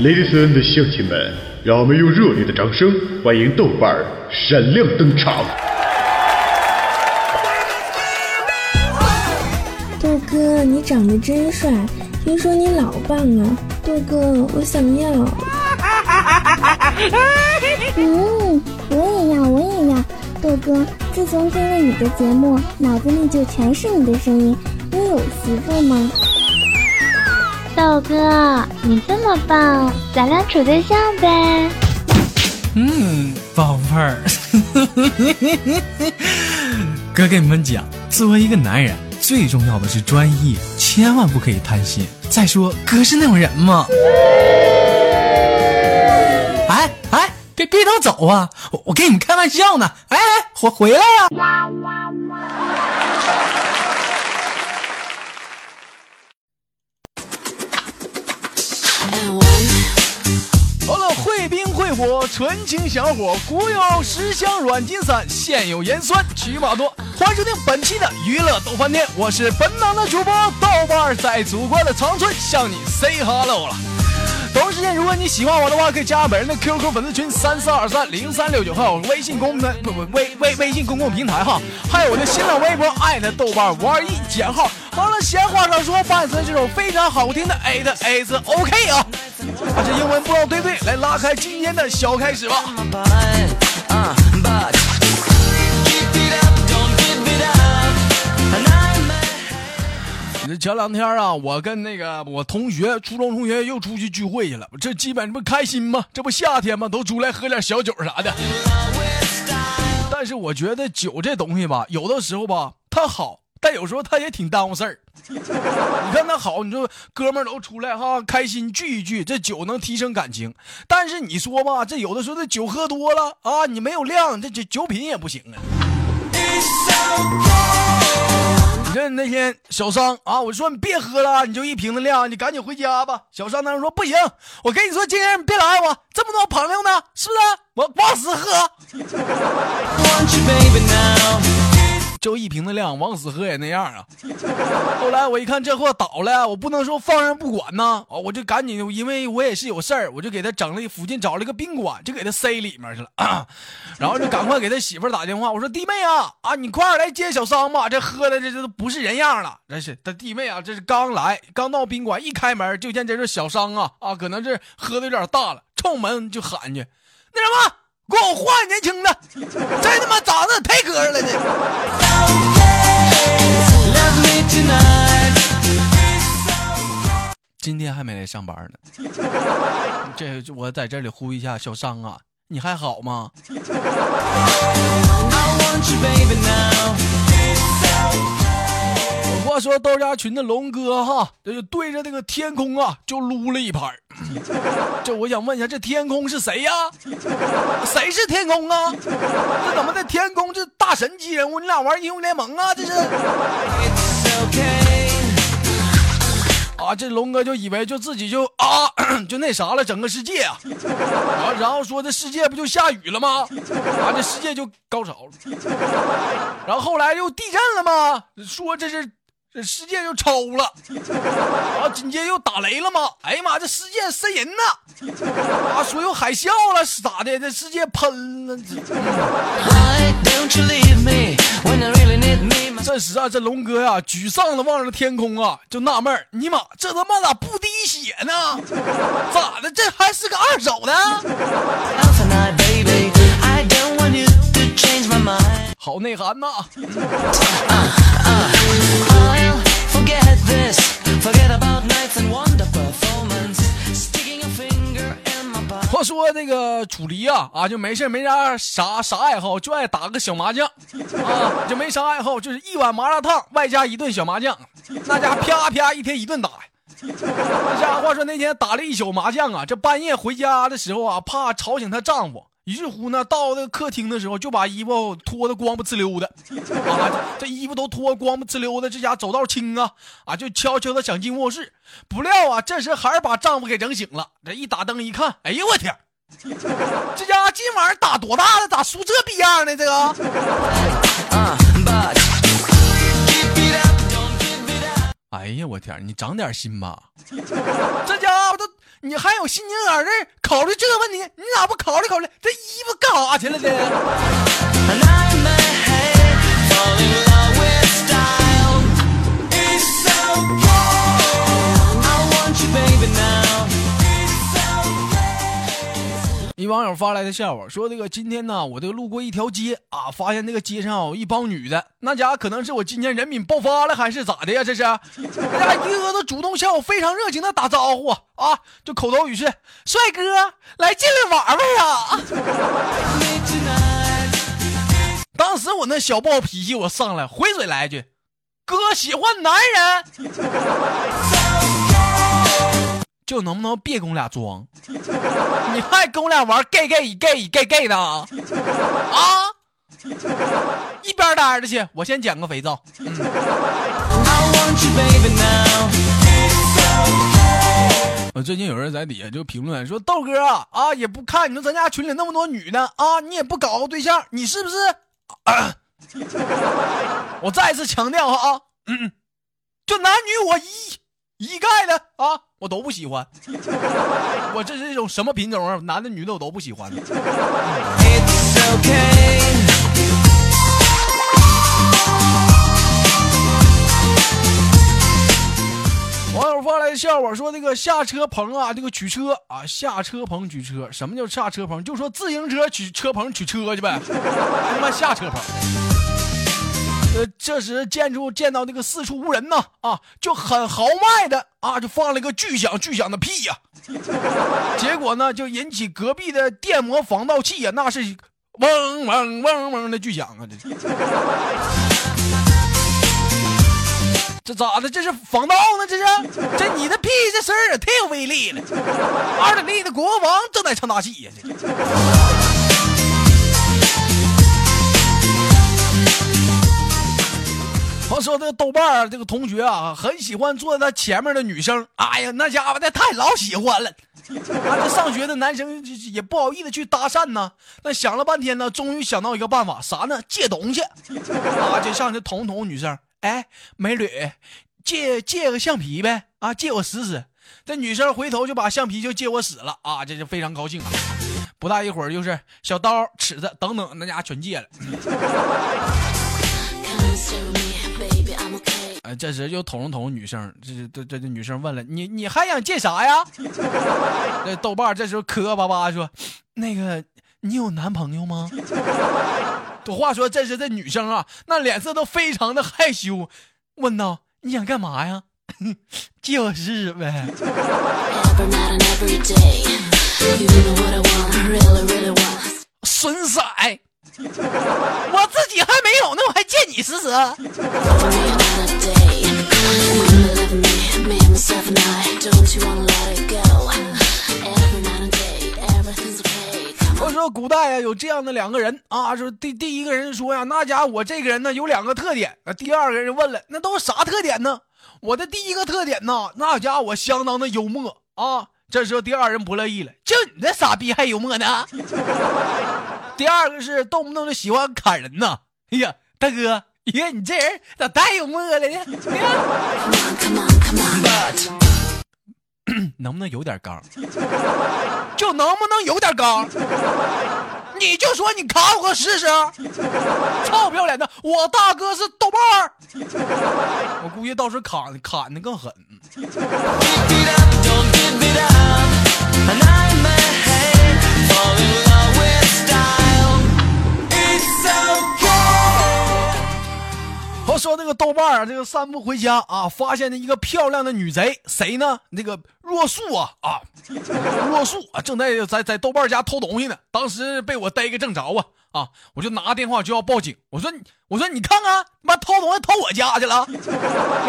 Ladies and 乡亲们，让我们用热烈的掌声欢迎豆瓣儿闪亮登场。豆哥，你长得真帅，听说你老棒了，豆哥，我想要。嗯，我也要，我也要。豆哥，自从听了你的节目，脑子里就全是你的声音。你有媳妇吗？豆哥，你这么棒，咱俩处对象呗。嗯，宝贝儿，哥跟你们讲，作为一个男人，最重要的是专一，千万不可以贪心。再说，哥是那种人吗？哎哎，别别都走啊！我我跟你们开玩笑呢。哎哎，回回来呀！好会冰会火，纯情小伙，古有十香软金散，现有盐酸曲马多。欢迎收听本期的娱乐逗翻天，我是本档的主播豆瓣，在祖国的长春向你 say hello 了。同时间，如果你喜欢我的话，可以加本人的 QQ 粉丝群三四二三零三六九，还有微信公的不不微微微信公共平台哈，还有我的新浪微博艾特豆瓣五二一减号。好了，闲话少说，伴随这首非常好听的 A 的 A 字 OK 啊，把这英文不知道对不对，来拉开今天的小开始吧。这前两天啊，我跟那个我同学，初中同学又出去聚会去了。这基本不开心吗？这不夏天吗？都出来喝点小酒啥的。但是我觉得酒这东西吧，有的时候吧，它好，但有时候他也挺耽误事儿。你看他好，你说哥们儿都出来哈，开心聚一聚，这酒能提升感情。但是你说吧，这有的时候这酒喝多了啊，你没有量，这酒酒品也不行啊。你看那天小商啊，我说你别喝了，你就一瓶子量，你赶紧回家吧。小商当时说不行，我跟你说，今天你别来我这么多朋友呢，是不是？我往死喝。就一瓶的量，往死喝也那样啊。后来我一看这货倒了，我不能说放任不管呐，啊，我就赶紧，因为我也是有事儿，我就给他整了附近找了一个宾馆，就给他塞里面去了。然后就赶快给他媳妇打电话，我说弟妹啊，啊，你快点来接小桑吧，这喝的这这都不是人样了。这是他弟妹啊，这是刚来，刚到宾馆，一开门就见这是小桑啊啊，可能是喝的有点大了，冲门就喊去，那什么。给我换年轻的，这他妈长得太磕碜了这。今天还没来上班呢，这我在这里呼吁一下小商啊，你还好吗？话说豆家群的龙哥哈，这就对着那个天空啊，就撸了一拍。这我想问一下，这天空是谁呀？谁是天空啊？这怎么这天空这大神级人物？你俩玩英雄联盟啊？这是？啊，这龙哥就以为就自己就啊 就那啥了，整个世界啊，啊，然后说这世界不就下雨了吗？啊，这世界就高潮了。然后后来又地震了吗？说这是。这世界又抽了，啊，紧接着又打雷了吗？哎呀妈，这世界瘆人呐！啊，说有海啸了是咋的？这世界喷了。这时啊，这龙哥呀，沮丧的望着天空啊，就纳闷儿：尼玛，这他妈咋不滴血呢？咋的？这还是个二手的？好内涵呐！话说那个楚离啊啊，就没事没啥啥啥爱好，就爱打个小麻将。啊，就没啥爱好，就是一碗麻辣烫外加一顿小麻将，那家啪啪一天一顿打那。家伙说那天打了一宿麻将啊，这半夜回家的时候啊，怕吵醒她丈夫。于是乎呢，到那个客厅的时候，就把衣服脱的光不呲溜的，啊，这衣服都脱光不呲溜的，这家走道轻啊，啊，就悄悄的想进卧室，不料啊，这时还是把丈夫给整醒了。这一打灯一看，哎呦我天，这家今晚打多大了，咋输这逼样呢？这个，哎呀我天，你长点心吧，这家伙都。你还有心情在这考虑这个问题？你咋不考虑考虑这衣服干啥去了呢？一网友发来的笑话说：“这个今天呢，我这个路过一条街啊，发现那个街上有一帮女的，那家可能是我今天人品爆发了，还是咋的呀？这是，那家一个个都主动向我非常热情的打招呼啊，就口头语是‘帅哥，来进来玩玩呀’。当时我那小暴脾气我上来，回嘴来一句：‘哥喜欢男人。’就能不能别跟我俩装？你还跟我俩玩 gay gay gay gay gay 的啊？一边待着去，我先捡个肥皂。我最近有人在底下就评论说：“豆哥啊啊，也不看你说咱家群里那么多女的啊，你也不搞个对象，你是不是？”、我再次强调哈啊，嗯，就男女我一。一概的啊，我都不喜欢。我这是一种什么品种啊？男的女的我都不喜欢。网友发来的笑话说：“那个下车棚啊，这个取车啊，下车棚取车，什么叫下车棚？就说自行车取车棚取车去呗，他妈下车棚。”呃，这时建筑见到那个四处无人呢，啊，就很豪迈的啊，就放了一个巨响巨响的屁呀，结果呢，就引起隔壁的电摩防盗器呀，那是嗡嗡嗡嗡的巨响啊，这这咋的？这是防盗呢？这是这你的屁这声儿也忒有威力了，二等力的国王正在唱大戏呀，这。话说这个豆瓣这个同学啊，很喜欢坐在他前面的女生。哎呀，那家伙的太老喜欢了。啊，这上学的男生也不好意思去搭讪呢。那想了半天呢，终于想到一个办法，啥呢？借东西。啊，就上去捅捅女生。哎，美女，借借个橡皮呗。啊，借我使使。这女生回头就把橡皮就借我使了。啊，这就非常高兴啊。不大一会儿，就是小刀、尺子等等，那家全借了。哎，这时又捅了捅女生，这这这这女生问了你你还想借啥呀？这豆瓣这时候磕磕巴巴说，那个你有男朋友吗？话说这时这女生啊，那脸色都非常的害羞，问道你想干嘛呀？借我试试呗。损色。我自己还没有呢，我还借你试试。我说古代啊，有这样的两个人啊，说第第一个人说呀，那家我这个人呢有两个特点。第二个人问了，那都是啥特点呢？我的第一个特点呢，那家我相当的幽默啊。这时候第二人不乐意了，就你这傻逼还幽默呢？第二个是动不动就喜欢砍人呐！哎呀，大哥，呀，你这人咋太幽默了呢？能不能有点刚？就能不能有点刚？你就说你砍我个试试！臭不要脸的，我大哥是豆瓣儿，我估计到时候砍砍的更狠。说那个豆瓣啊，这个散步回家啊，发现了一个漂亮的女贼，谁呢？那个若素啊啊，若素啊，正在在在豆瓣家偷东西呢。当时被我逮个正着啊啊！我就拿电话就要报警。我说我说你看看，妈偷东西偷我家去了！你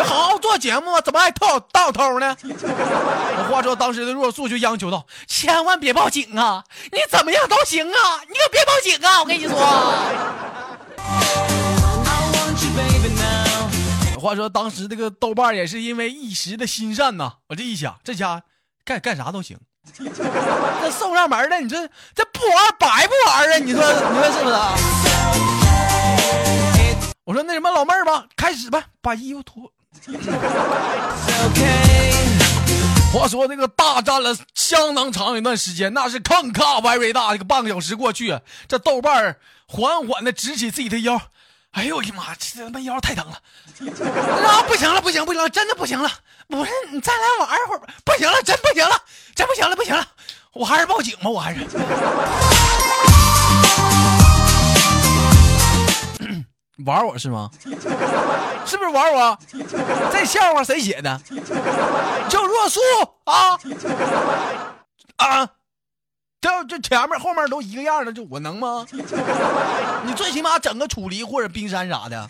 好好做节目，怎么还偷大偷呢？我话说当时的若素就央求道：“千万别报警啊！你怎么样都行啊，你可别报警啊！我跟你说。”话说当时这个豆瓣也是因为一时的心善呐，我这一想，这家干干啥都行，这送上门的，你这这不玩白不玩啊？你说你说是不是啊？我说那什么老妹儿吧，开始吧，把衣服脱。话说这个大战了相当长一段时间，那是坑咔 very 大，这个半个小时过去，这豆瓣缓缓的直起自己的腰。哎呦我的妈，这他妈腰太疼了！啊，不行了，不行，不行了，真的不行了！不是你再来玩一会儿吧？不行了，真不行了，真不行了，不行了！我还是报警吧，我还是。玩我是吗？是不是玩我？这笑话谁写的？叫若素啊啊！这这前面后面都一个样的，就我能吗？你最起码整个楚离或者冰山啥的。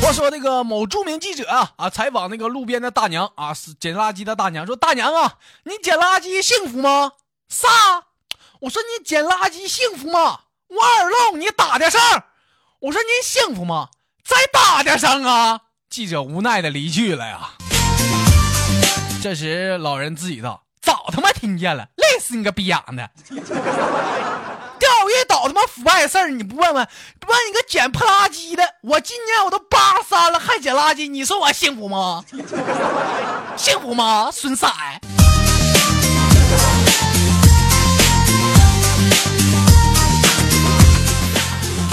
话说那个某著名记者啊啊，采访那个路边的大娘啊，捡垃圾的大娘说：“大娘啊，你捡垃圾幸福吗？”啥？我说你捡垃圾幸福吗？我耳聋，你打点声。我说您幸福吗？再打点声啊！记者无奈的离去了呀。这时老人自己道：“早他妈听见了，累死你个逼养的！钓鱼岛他妈腐败事儿你不问问？问你个捡破垃圾的，我今年我都八三了还捡垃圾，你说我幸福吗？幸福吗？孙色。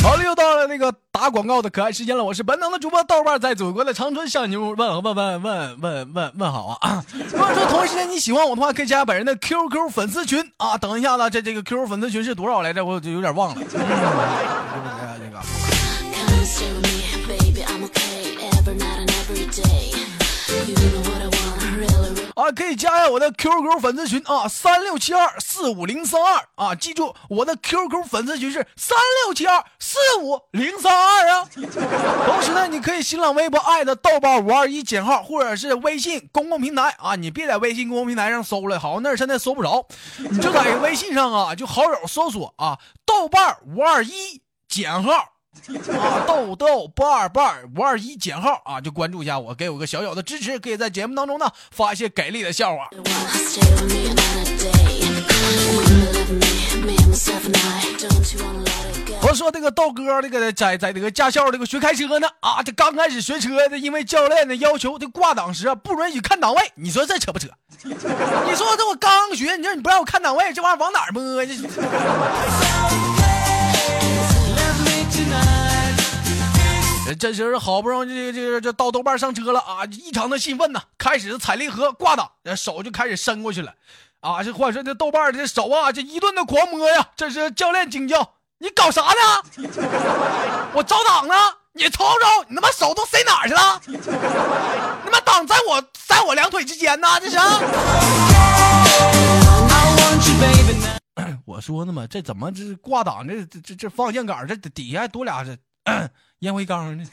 好了，又到了那个打广告的可爱时间了。我是本能的主播豆瓣，在祖国的长春向你们问问问问问问问好啊！如果说同一时间你喜欢我的话，可以加本人的 QQ 粉丝群啊。等一下子，这这个 QQ 粉丝群是多少来着？我就有点忘了。可以加一下我的 QQ 粉丝群啊，三六七二四五零三二啊，记住我的 QQ 粉丝群是三六七二四五零三二啊。同时呢，你可以新浪微博艾特豆瓣五二一减号，或者是微信公共平台啊，你别在微信公共平台上搜了，好那现在搜不着，你就在微信上啊，就好友搜索啊，豆瓣五二一减号。啊，豆豆八二八二五二一减号啊，就关注一下我，给我个小小的支持，可以在节目当中呢发一些给力的笑话。我说这个豆哥，这个在在这个驾校这个学开车呢啊，这刚开始学车的，因为教练的要求，这挂档时啊不允许看档位，你说这扯不扯？你说这我刚学，你说你不让我看档位，这玩意儿往哪儿摸？这。这时候好不容易这这这到豆瓣上车了啊，异常的兴奋呐，开始踩离合挂档，手就开始伸过去了，啊，这话说这豆瓣这手啊，这一顿的狂摸呀。这是教练惊叫：“你搞啥呢？我找档呢！你瞅瞅，你他妈手都塞哪去了？他妈档在我在我两腿之间呢，这是。”我说呢嘛，这怎么这挂档这这这这方向杆这底下还多俩这。烟灰缸呢？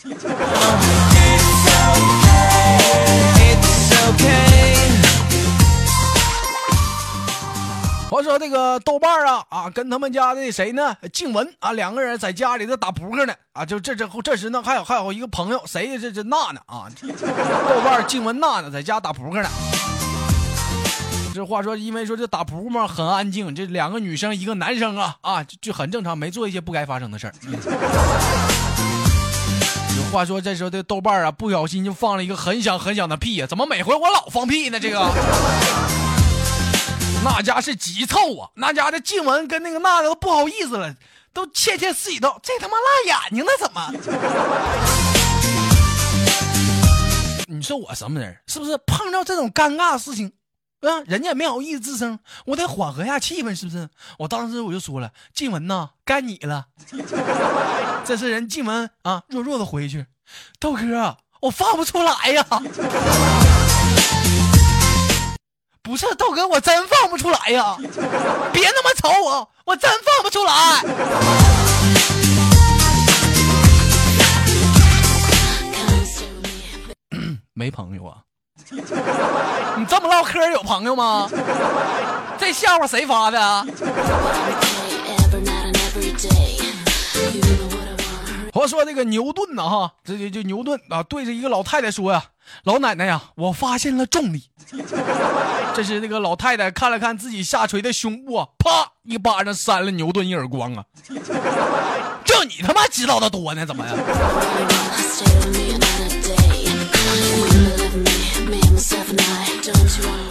我说这个豆瓣啊啊，跟他们家的谁呢？静雯啊，两个人在家里头打扑克呢啊，就这这这时呢，还有还有一个朋友，谁这这娜娜啊，豆瓣静雯娜娜在家打扑克呢。这话说，因为说这打扑克嘛很安静，这两个女生一个男生啊啊，就很正常，没做一些不该发生的事儿。话说这时候这豆瓣啊，不小心就放了一个很响很响的屁呀！怎么每回我老放屁呢？这个，那家是急凑啊！那家的静雯跟那个娜娜都不好意思了，都窃窃私语道：“这他妈辣眼睛呢，怎么？” 你说我什么人？是不是碰到这种尴尬事情，啊，人家也没好意思吱声，我得缓和一下气氛，是不是？我当时我就说了：“静雯呐，该你了。”这是人静雯啊，弱弱的回一句：“豆哥，我放不出来呀。”不是豆哥，我真放不出来呀！别那么瞅我，我真放不出来。没朋友啊？你这么唠嗑有朋友吗？这笑话谁发的？我说这个牛顿呢，哈，这就就牛顿啊，对着一个老太太说呀：“老奶奶呀，我发现了重力。这是那个老太太看了看自己下垂的胸部啊，啪一巴掌扇了牛顿一耳光啊！就你他妈知道的多呢，怎么呀？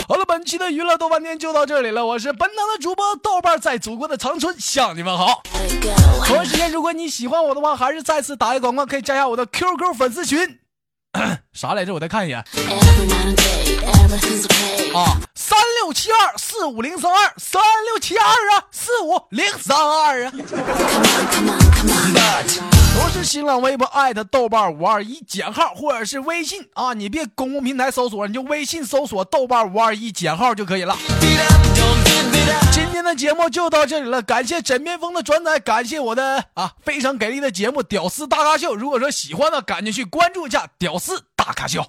好了，本期的娱乐豆瓣天就到这里了。我是本档的主播豆瓣，在祖国的长春向你们好。同时间，如果你喜欢我的话，还是再次打一广告，可以加一下我的 QQ 粉丝群。啥来着？我再看一眼。啊，三六七二四五零三二，三六七二啊，四五零三二啊。新浪微博艾特豆瓣五二一减号，或者是微信啊，你别公共平台搜索，你就微信搜索豆瓣五二一减号就可以了。今天的节目就到这里了，感谢枕边风的转载，感谢我的啊非常给力的节目《屌丝大咖秀》。如果说喜欢的，赶紧去关注一下《屌丝大咖秀》。